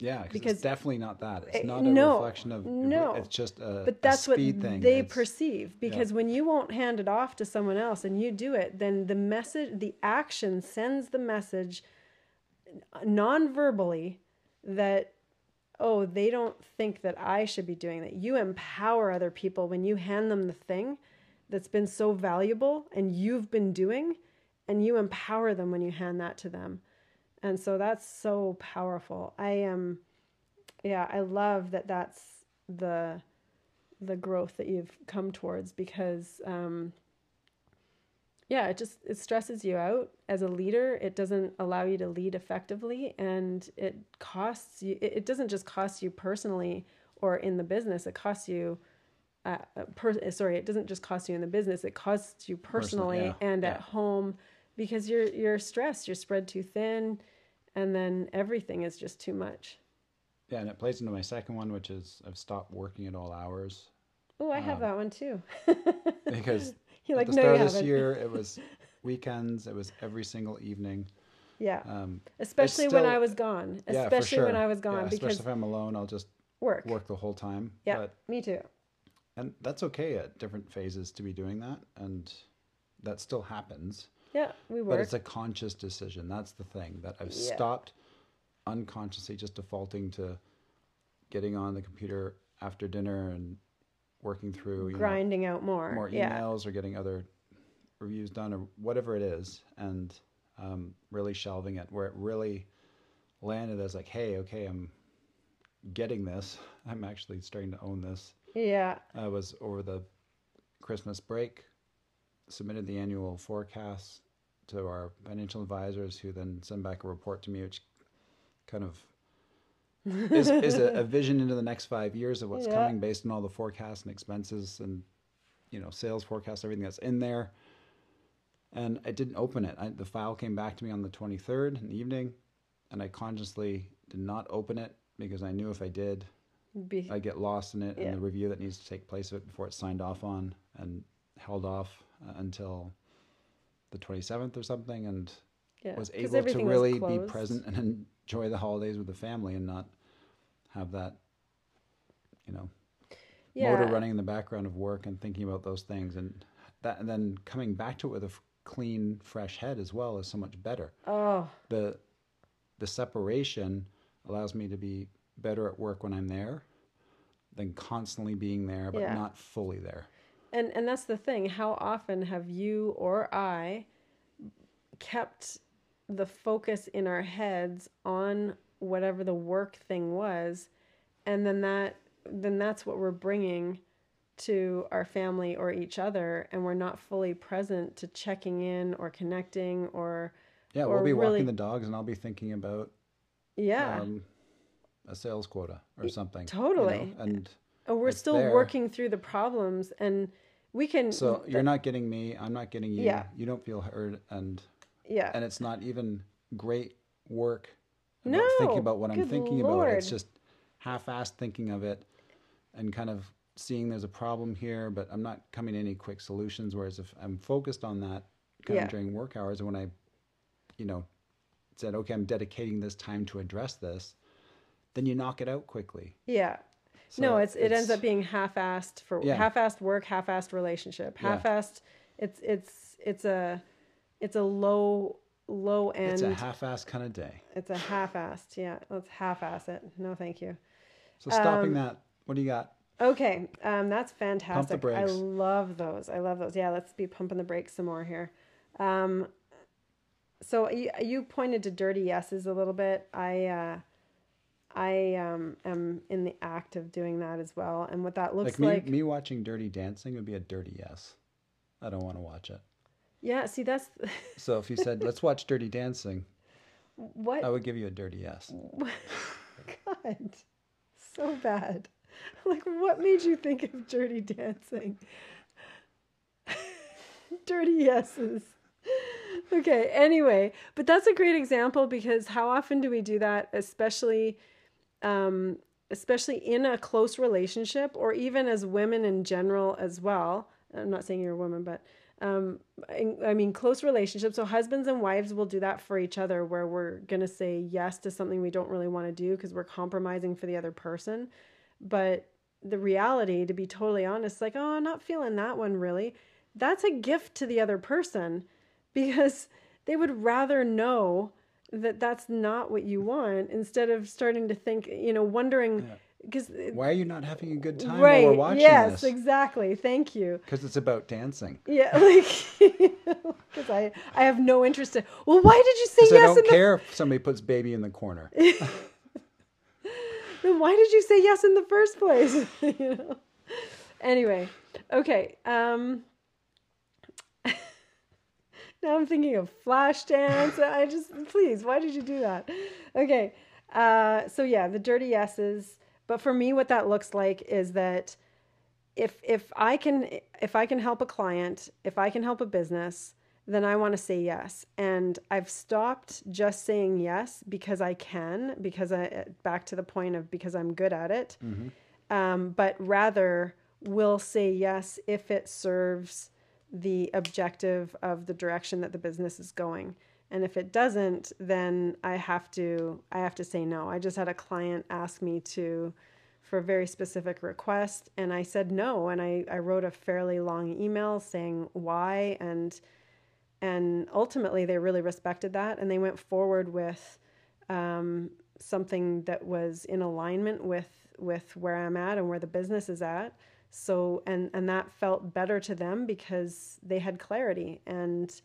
Yeah, because it's definitely not that. It's not a no, reflection of no. It's just a but that's a what thing. they it's, perceive. Because yeah. when you won't hand it off to someone else and you do it, then the message, the action sends the message non-verbally that oh they don't think that I should be doing that. You empower other people when you hand them the thing that's been so valuable and you've been doing and you empower them when you hand that to them and so that's so powerful i am yeah i love that that's the the growth that you've come towards because um yeah it just it stresses you out as a leader it doesn't allow you to lead effectively and it costs you it, doesn't just cost you personally or in the business it costs you uh, per, sorry, it doesn't just cost you in the business; it costs you personally Personal, yeah. and yeah. at home because you're you're stressed, you're spread too thin, and then everything is just too much. Yeah, and it plays into my second one, which is I've stopped working at all hours. Oh, I have um, that one too. because You're at like, the start no, of this year, it was weekends. It was every single evening. Yeah. Um, especially still, when I was gone. Especially yeah, sure. when I was gone. Yeah, because especially if I'm alone, I'll just work work the whole time. Yeah. But, me too and that's okay at different phases to be doing that and that still happens yeah we work but it's a conscious decision that's the thing that i've yeah. stopped unconsciously just defaulting to getting on the computer after dinner and working through grinding know, out more more emails yeah. or getting other reviews done or whatever it is and um, really shelving it where it really landed as like hey okay i'm getting this i'm actually starting to own this yeah. I was over the Christmas break, submitted the annual forecast to our financial advisors, who then send back a report to me, which kind of is, is a, a, vision into the next five years of what's yeah. coming based on all the forecasts and expenses and you know sales forecasts, everything that's in there. And I didn't open it. I, the file came back to me on the 23rd in the evening, and I consciously did not open it because I knew if I did, be, I get lost in it yeah. and the review that needs to take place of it before it's signed off on and held off uh, until the 27th or something and yeah. was able to really be present and enjoy the holidays with the family and not have that you know yeah. motor running in the background of work and thinking about those things and that and then coming back to it with a f- clean fresh head as well is so much better oh the the separation allows me to be better at work when I'm there than constantly being there but yeah. not fully there. And and that's the thing. How often have you or I kept the focus in our heads on whatever the work thing was and then that then that's what we're bringing to our family or each other and we're not fully present to checking in or connecting or yeah we'll be really... walking the dogs and i'll be thinking about yeah um, a sales quota or something. Totally. You know? And Oh, we're still there. working through the problems, and we can. So you're not getting me. I'm not getting you. Yeah. You don't feel heard, and yeah. and it's not even great work No, thinking about what I'm thinking about. It's just half-assed thinking of it, and kind of seeing there's a problem here, but I'm not coming to any quick solutions. Whereas if I'm focused on that kind Yeah. of during work hours, and when I, you know, said, okay, I'm dedicating this time to address this, then you knock it out quickly. yeah. So no, it's it ends up being half-assed for Yeah. half-assed work, half-assed relationship, half-assed. It's it's it's a it's a low low end. It's a half-assed kind of day. It's a half-assed. Yeah, let's half-ass it. No, thank you. So stopping Um, that, what do you got? Okay, um, that's fantastic. I brakes. love those. I love those. Yeah, let's be pumping the brakes some more here. Um, so you, you pointed to dirty yeses a little bit. I uh, I um, am in the act of doing that as well, and what that looks Like me, like. me watching Dirty Dancing would be a dirty yes. I don't want to watch it. Yeah, see, that's So if you said, let's watch Dirty Dancing, what I would give you a dirty yes. God, so bad. Like, what made you think of Dirty Dancing? dirty yeses. Okay, anyway, but that's a great example because how often do we do that, especially, um, especially in a close relationship, or even as women in general as well. I'm not saying you're a woman, but um, I, I mean close relationships. So husbands and wives will do that for each other, where we're gonna say yes to something we don't really want to do because we're compromising for the other person. But the reality, to be totally honest, like, oh, I'm not feeling that one really. That's a gift to the other person because they would rather know that that's not what you want instead of starting to think, you know, wondering because Why are you not having a good time right, while we're watching yes, this? exactly. Thank you. Because it's about dancing. Yeah, like because I I have no interest in. Well, why did you say yes? I don't in the, care if somebody puts baby in the corner. then why did you say yes in the first place? you know. Anyway, okay. Um, now I'm thinking of Flashdance. I just please, why did you do that? Okay. Uh, so yeah, the dirty yeses. But for me, what that looks like is that if if I can if I can help a client, if I can help a business, then I want to say yes. And I've stopped just saying yes because I can, because I back to the point of because I'm good at it. Um, but rather will say yes if it serves the objective of the direction that the business is going. And if it doesn't, then I have to I have to say no. I just had a client ask me to for a very specific request and I said no and I, I wrote a fairly long email saying why and and ultimately they really respected that and they went forward with um, something that was in alignment with with where I'm at and where the business is at so and and that felt better to them because they had clarity and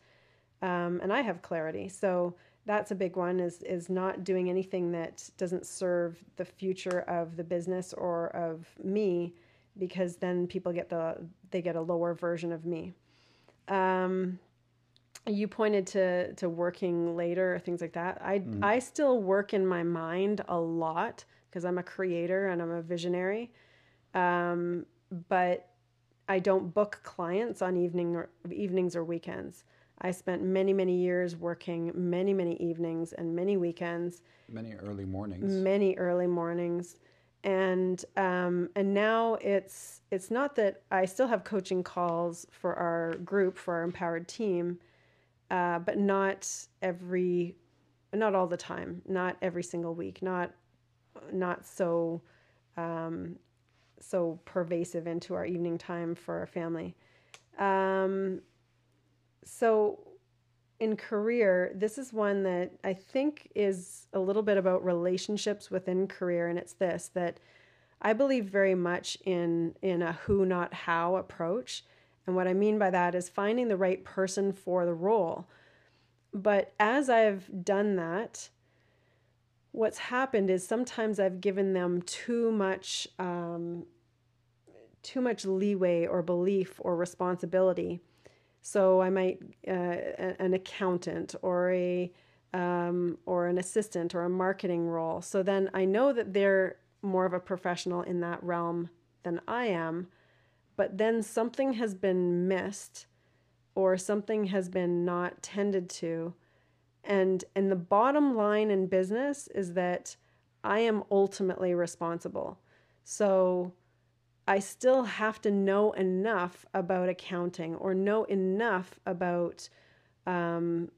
um, and I have clarity. So that's a big one is is not doing anything that doesn't serve the future of the business or of me because then people get the they get a lower version of me. Um, you pointed to to working later things like that. I i still work in my mind a lot because i'm a creator and i'm a visionary. Um, but i don't book clients on evening or evenings or weekends i spent many many years working many many evenings and many weekends Many early mornings. many early mornings and um, and now it's it's not that I still have coaching calls for our group for our empowered team, uh, but not every, not all the time, not every single week, not not so um, so pervasive into our evening time for our family. Um, so in career, this is one that I think is a little bit about relationships within career, and it's this that I believe very much in in a who not how approach. And what I mean by that is finding the right person for the role. But as I've done that, what's happened is sometimes I've given them too much um, too much leeway or belief or responsibility. So I might uh, an accountant or a um, or an assistant or a marketing role. So then I know that they're more of a professional in that realm than I am, but then something has been missed or something has been not tended to. And and the bottom line in business is that I am ultimately responsible. So I still have to know enough about accounting or know enough about um,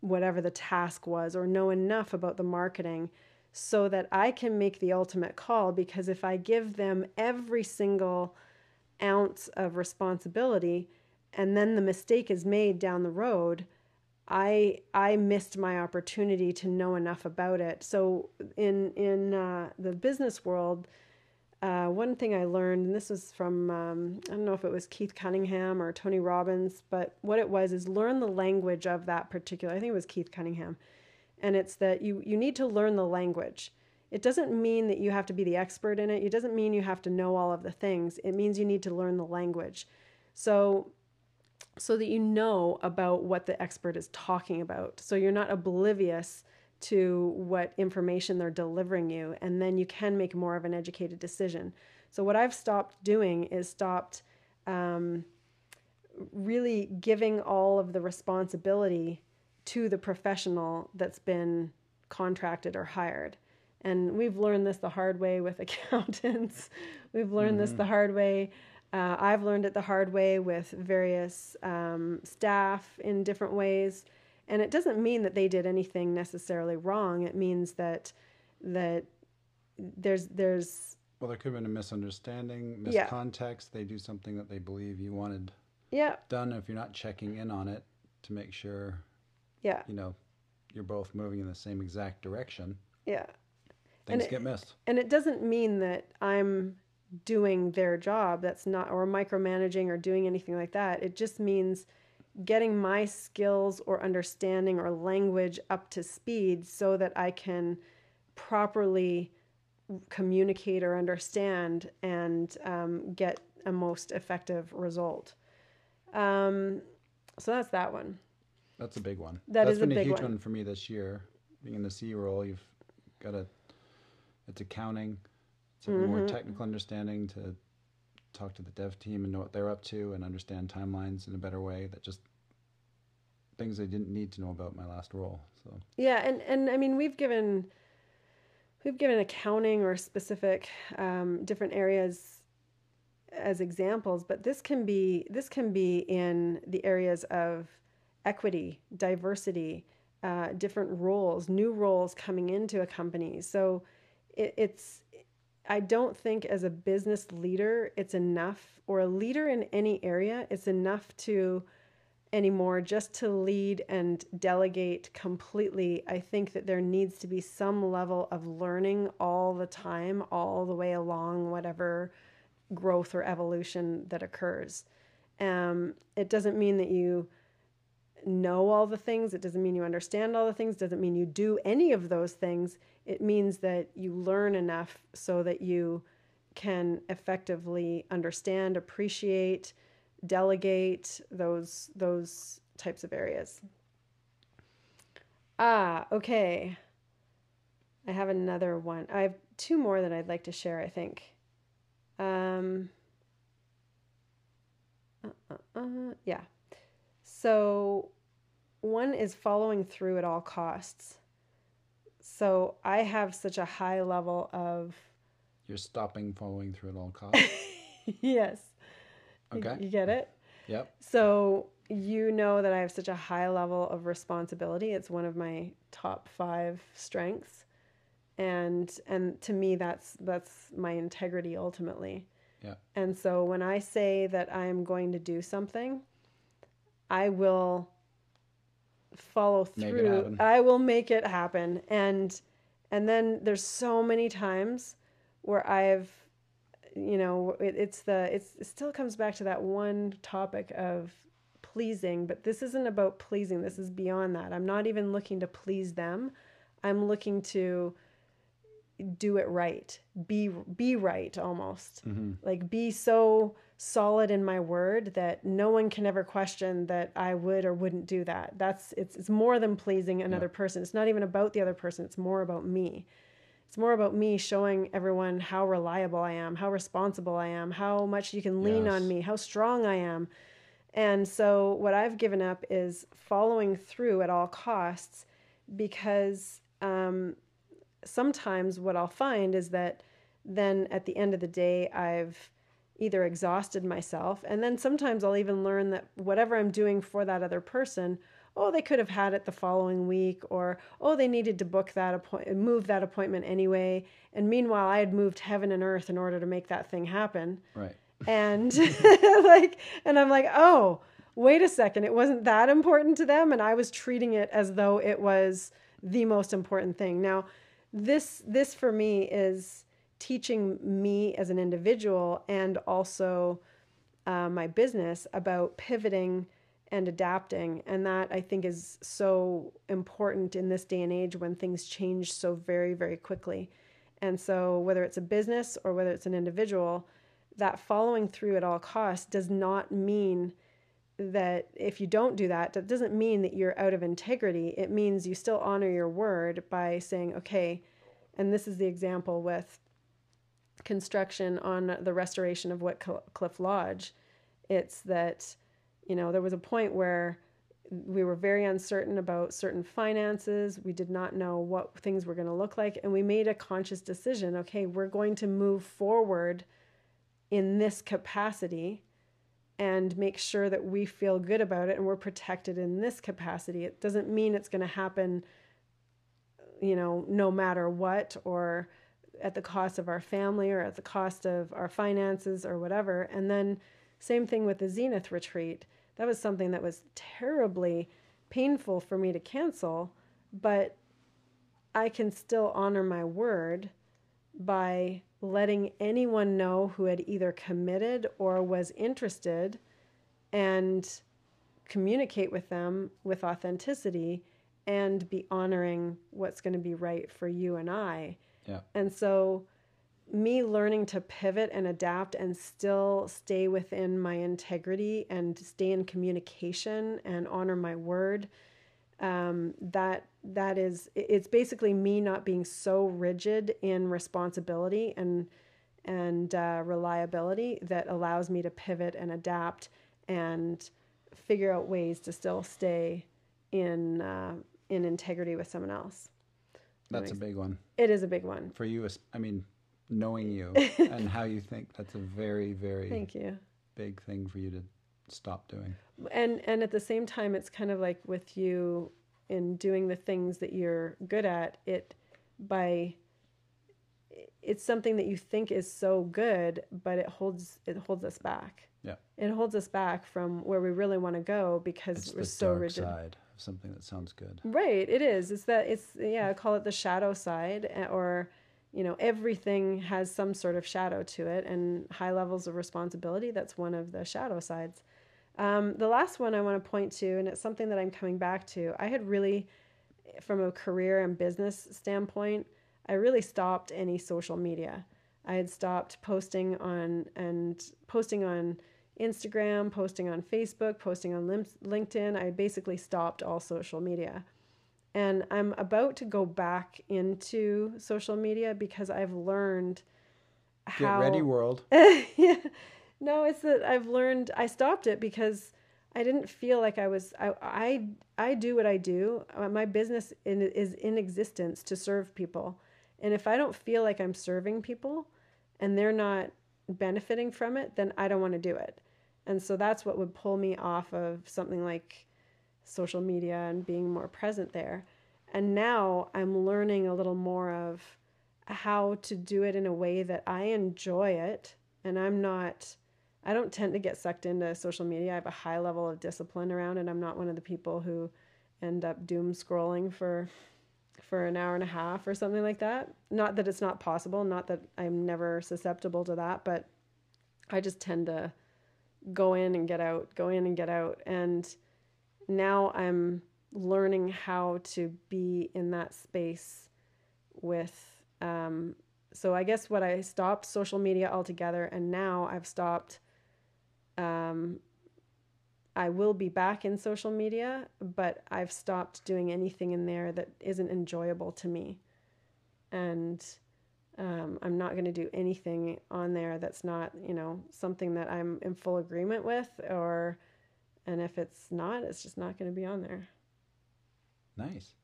whatever the task was or know enough about the marketing so that I can make the ultimate call. Because if I give them every single ounce of responsibility and then the mistake is made down the road, I I missed my opportunity to know enough about it. So in in uh, the business world, uh, one thing I learned, and this was from um, I don't know if it was Keith Cunningham or Tony Robbins, but what it was is learn the language of that particular. I think it was Keith Cunningham, and it's that you you need to learn the language. It doesn't mean that you have to be the expert in it. It doesn't mean you have to know all of the things. It means you need to learn the language. So so that you know about what the expert is talking about. So you're not oblivious to what information they're delivering you, and then you can make more of an educated decision. So, what I've stopped doing is stopped um, really giving all of the responsibility to the professional that's been contracted or hired. And we've learned this the hard way with accountants. we've learned mm-hmm. this the hard way uh, I've learned it the hard way with various um, staff in different ways, and it doesn't mean that they did anything necessarily wrong. It means that that there's there's well, there could have been a misunderstanding, miscontext. Yeah. They do something that they believe you wanted yeah. done. If you're not checking in on it to make sure, yeah, you know, you're both moving in the same exact direction. Yeah, things get missed. And it doesn't mean that I'm doing their job that's not or micromanaging or doing anything like that it just means getting my skills or understanding or language up to speed so that i can properly communicate or understand and um, get a most effective result um, so that's that one that's a big one That that's is been a, a huge one. one for me this year being in the c role you've got a it's accounting some mm-hmm. more technical understanding to talk to the dev team and know what they're up to and understand timelines in a better way that just things I didn't need to know about my last role. So yeah, and and I mean we've given we've given accounting or specific um, different areas as examples, but this can be this can be in the areas of equity, diversity, uh, different roles, new roles coming into a company. So it, it's I don't think as a business leader it's enough, or a leader in any area, it's enough to anymore just to lead and delegate completely. I think that there needs to be some level of learning all the time, all the way along whatever growth or evolution that occurs. Um, it doesn't mean that you know all the things. It doesn't mean you understand all the things. It doesn't mean you do any of those things. It means that you learn enough so that you can effectively understand, appreciate, delegate those those types of areas. Ah, okay. I have another one. I have two more that I'd like to share, I think. Um, uh, uh, uh, yeah. So, one is following through at all costs. So, I have such a high level of. You're stopping following through at all costs? yes. Okay. You, you get it? Yep. So, you know that I have such a high level of responsibility. It's one of my top five strengths. And and to me that's that's my integrity ultimately. Yeah. And so when I say that I'm going to do something, I will follow through. I will make it happen. And and then there's so many times where I've you know, it, it's the it's it still comes back to that one topic of pleasing, but this isn't about pleasing. This is beyond that. I'm not even looking to please them. I'm looking to do it right be be right almost mm-hmm. like be so solid in my word that no one can ever question that i would or wouldn't do that that's it's, it's more than pleasing another yeah. person it's not even about the other person it's more about me It's more about me showing everyone how reliable I am, how responsible I am, how much you can lean Yes. on me, how strong I am. And so, what I've given up is following through at all costs because um, sometimes what I'll find is that then at the end of the day, I've either exhausted myself, and then sometimes I'll even learn that whatever I'm doing for that other person, oh, they could have had it the following week, or oh, they needed to book that appointment, move that appointment anyway. And meanwhile, I had moved heaven and earth in order to make that thing happen. Right. and like and i'm like oh wait a second. It wasn't that important to them. And i was treating it as though it was the most important thing. Now this this for me is teaching me as an individual and also uh, my business about pivoting and adapting and that i think is so important in this day and age when things change so very very quickly and so whether it's a business or whether it's an individual that following through at all costs does not mean that if you don't do that, that doesn't mean that you're out of integrity. It means you still honor your word by saying, okay, and this is the example with construction on the restoration of what Cliff Lodge. It's that, you know, there was a point where we were very uncertain about certain finances. We did not know what things were going to look like. And we made a conscious decision okay, we're going to move forward in this capacity and make sure that we feel good about it and we're protected in this capacity. It doesn't mean it's going to happen, you know, no matter what or at the cost of our family or at the cost of our finances or whatever. And then, same thing with the Zenith retreat. That was something that was terribly painful for me to cancel, but I can still honor my word by letting anyone know who had either committed or was interested and communicate with them with authenticity and be honoring what's going to be right for you and I. And so me learning to pivot and adapt and still stay within my integrity and stay in communication and honor my word um, that that is it's basically me not being so rigid in responsibility and and uh, reliability that allows me to pivot and adapt and figure out ways to still stay in uh, in integrity with someone else. That's a big one It is a big one. for you. I mean, knowing you and how you think. That's a very, very Thank you. big thing for you to stop doing. and and at the same time it's kind of like with you in doing the things that you're good at it by it's something that you think is so good but it holds it holds us back Yeah. it holds us back from where we really want to go because It's we're so rigid side of something that sounds good. Right, it is. It's that it's yeah, I call it the shadow side eh, or you know, everything has some sort of shadow to it and high levels of responsibility, that's one of the shadow sides. Um, the last one I want to point to, and it's something that I'm coming back to, I had really, from a career and business standpoint, I really stopped any social media. I had stopped posting on and posting on Instagram, posting on Facebook, posting on LinkedIn. I basically stopped all social media. And I'm about to go back into social media because I've learned how. Get ready, world. yeah. No, it's that I've learned I stopped it because I didn't feel like I was I I, I do what I do. Uh, My business in, is in existence to serve people. And if I don't feel like I'm serving people and they're not benefiting from it, then I don't want to do it. And so that's what would pull me off of something like social media and being more present there. And now I'm learning a little more of how to do it in a way that I enjoy it and I'm not I don't tend to get sucked into social media. I have a high level of discipline around it. I'm not one of the people who end up doom scrolling for for an hour and a half or something like that. Not that it's not possible, not that I'm never susceptible to that, but I just tend to go in and get out, go in and get out. And now I'm learning how to be in that space with um, so I guess what I stopped social media altogether, and now I've stopped. Um, I will be back in social media, but I've stopped doing anything in there that isn't enjoyable to me. and um, I'm not going to do anything on there that's not, you know, something that I'm in full agreement with, or, and if it's not, it's just not going to be on there. Nice.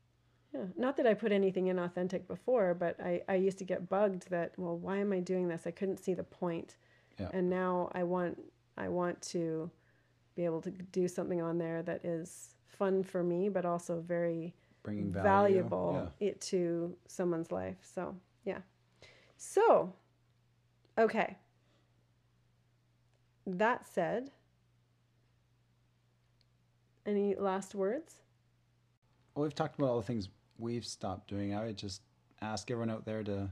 Yeah. Not that I put anything inauthentic before, but I, I used to get bugged that, well, why am I doing this? I couldn't see the point. Yeah. And now I want, I want to be able to do something on there that is fun for me, but also very Bringing value. valuable it to someone's life. So, yeah. So, okay. That said, any last words? Well, we've talked about all the things we've stopped doing. I would just ask everyone out there to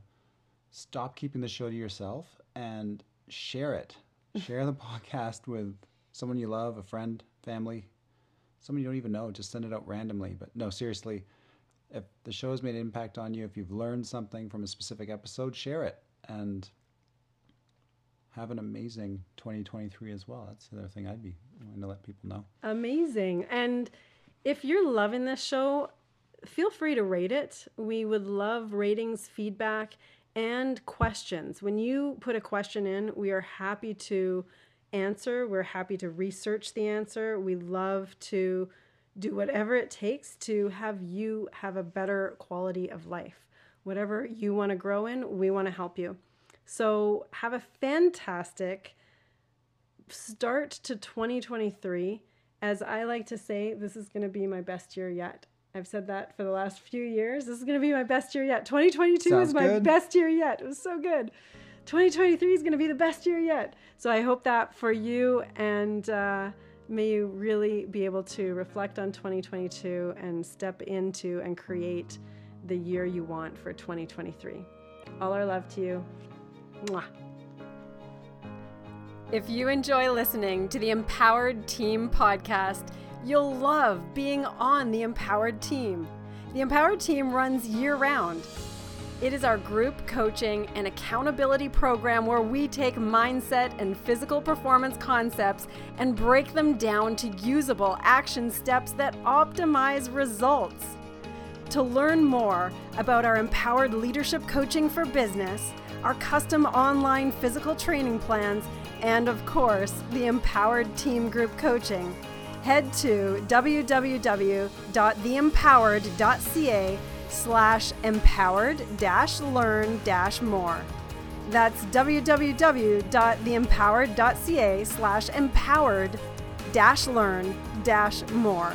stop keeping the show to yourself and share it. share the podcast with someone you love, a friend, family, someone you don't even know. Just send it out randomly. But no, seriously, if the show has made an impact on you, if you've learned something from a specific episode, share it and have an amazing 2023 as well. That's the other thing I'd be wanting to let people know. Amazing. And if you're loving this show, feel free to rate it. We would love ratings, feedback, and questions. When you put a question in, we are happy to answer. We're happy to research the answer. We love to do whatever it takes to have you have a better quality of life. Whatever you want to grow in, we want to help you. So, have a fantastic start to 2023. As I like to say, this is going to be my best year yet. I've said that for the last few years. This is going to be my best year yet. 2022 Sounds is my good. best year yet. It was so good. 2023 is going to be the best year yet. So I hope that for you, and uh, may you really be able to reflect on 2022 and step into and create the year you want for 2023. All our love to you. Mwah. If you enjoy listening to the Empowered Team podcast, you'll love being on the Empowered Team. The Empowered Team runs year round. It is our group coaching and accountability program where we take mindset and physical performance concepts and break them down to usable action steps that optimize results. To learn more about our empowered leadership coaching for business, our custom online physical training plans, and of course, the empowered team group coaching, head to www.theempowered.ca slash empowered dash learn dash more. That's www.theempowered.ca slash empowered dash learn dash more.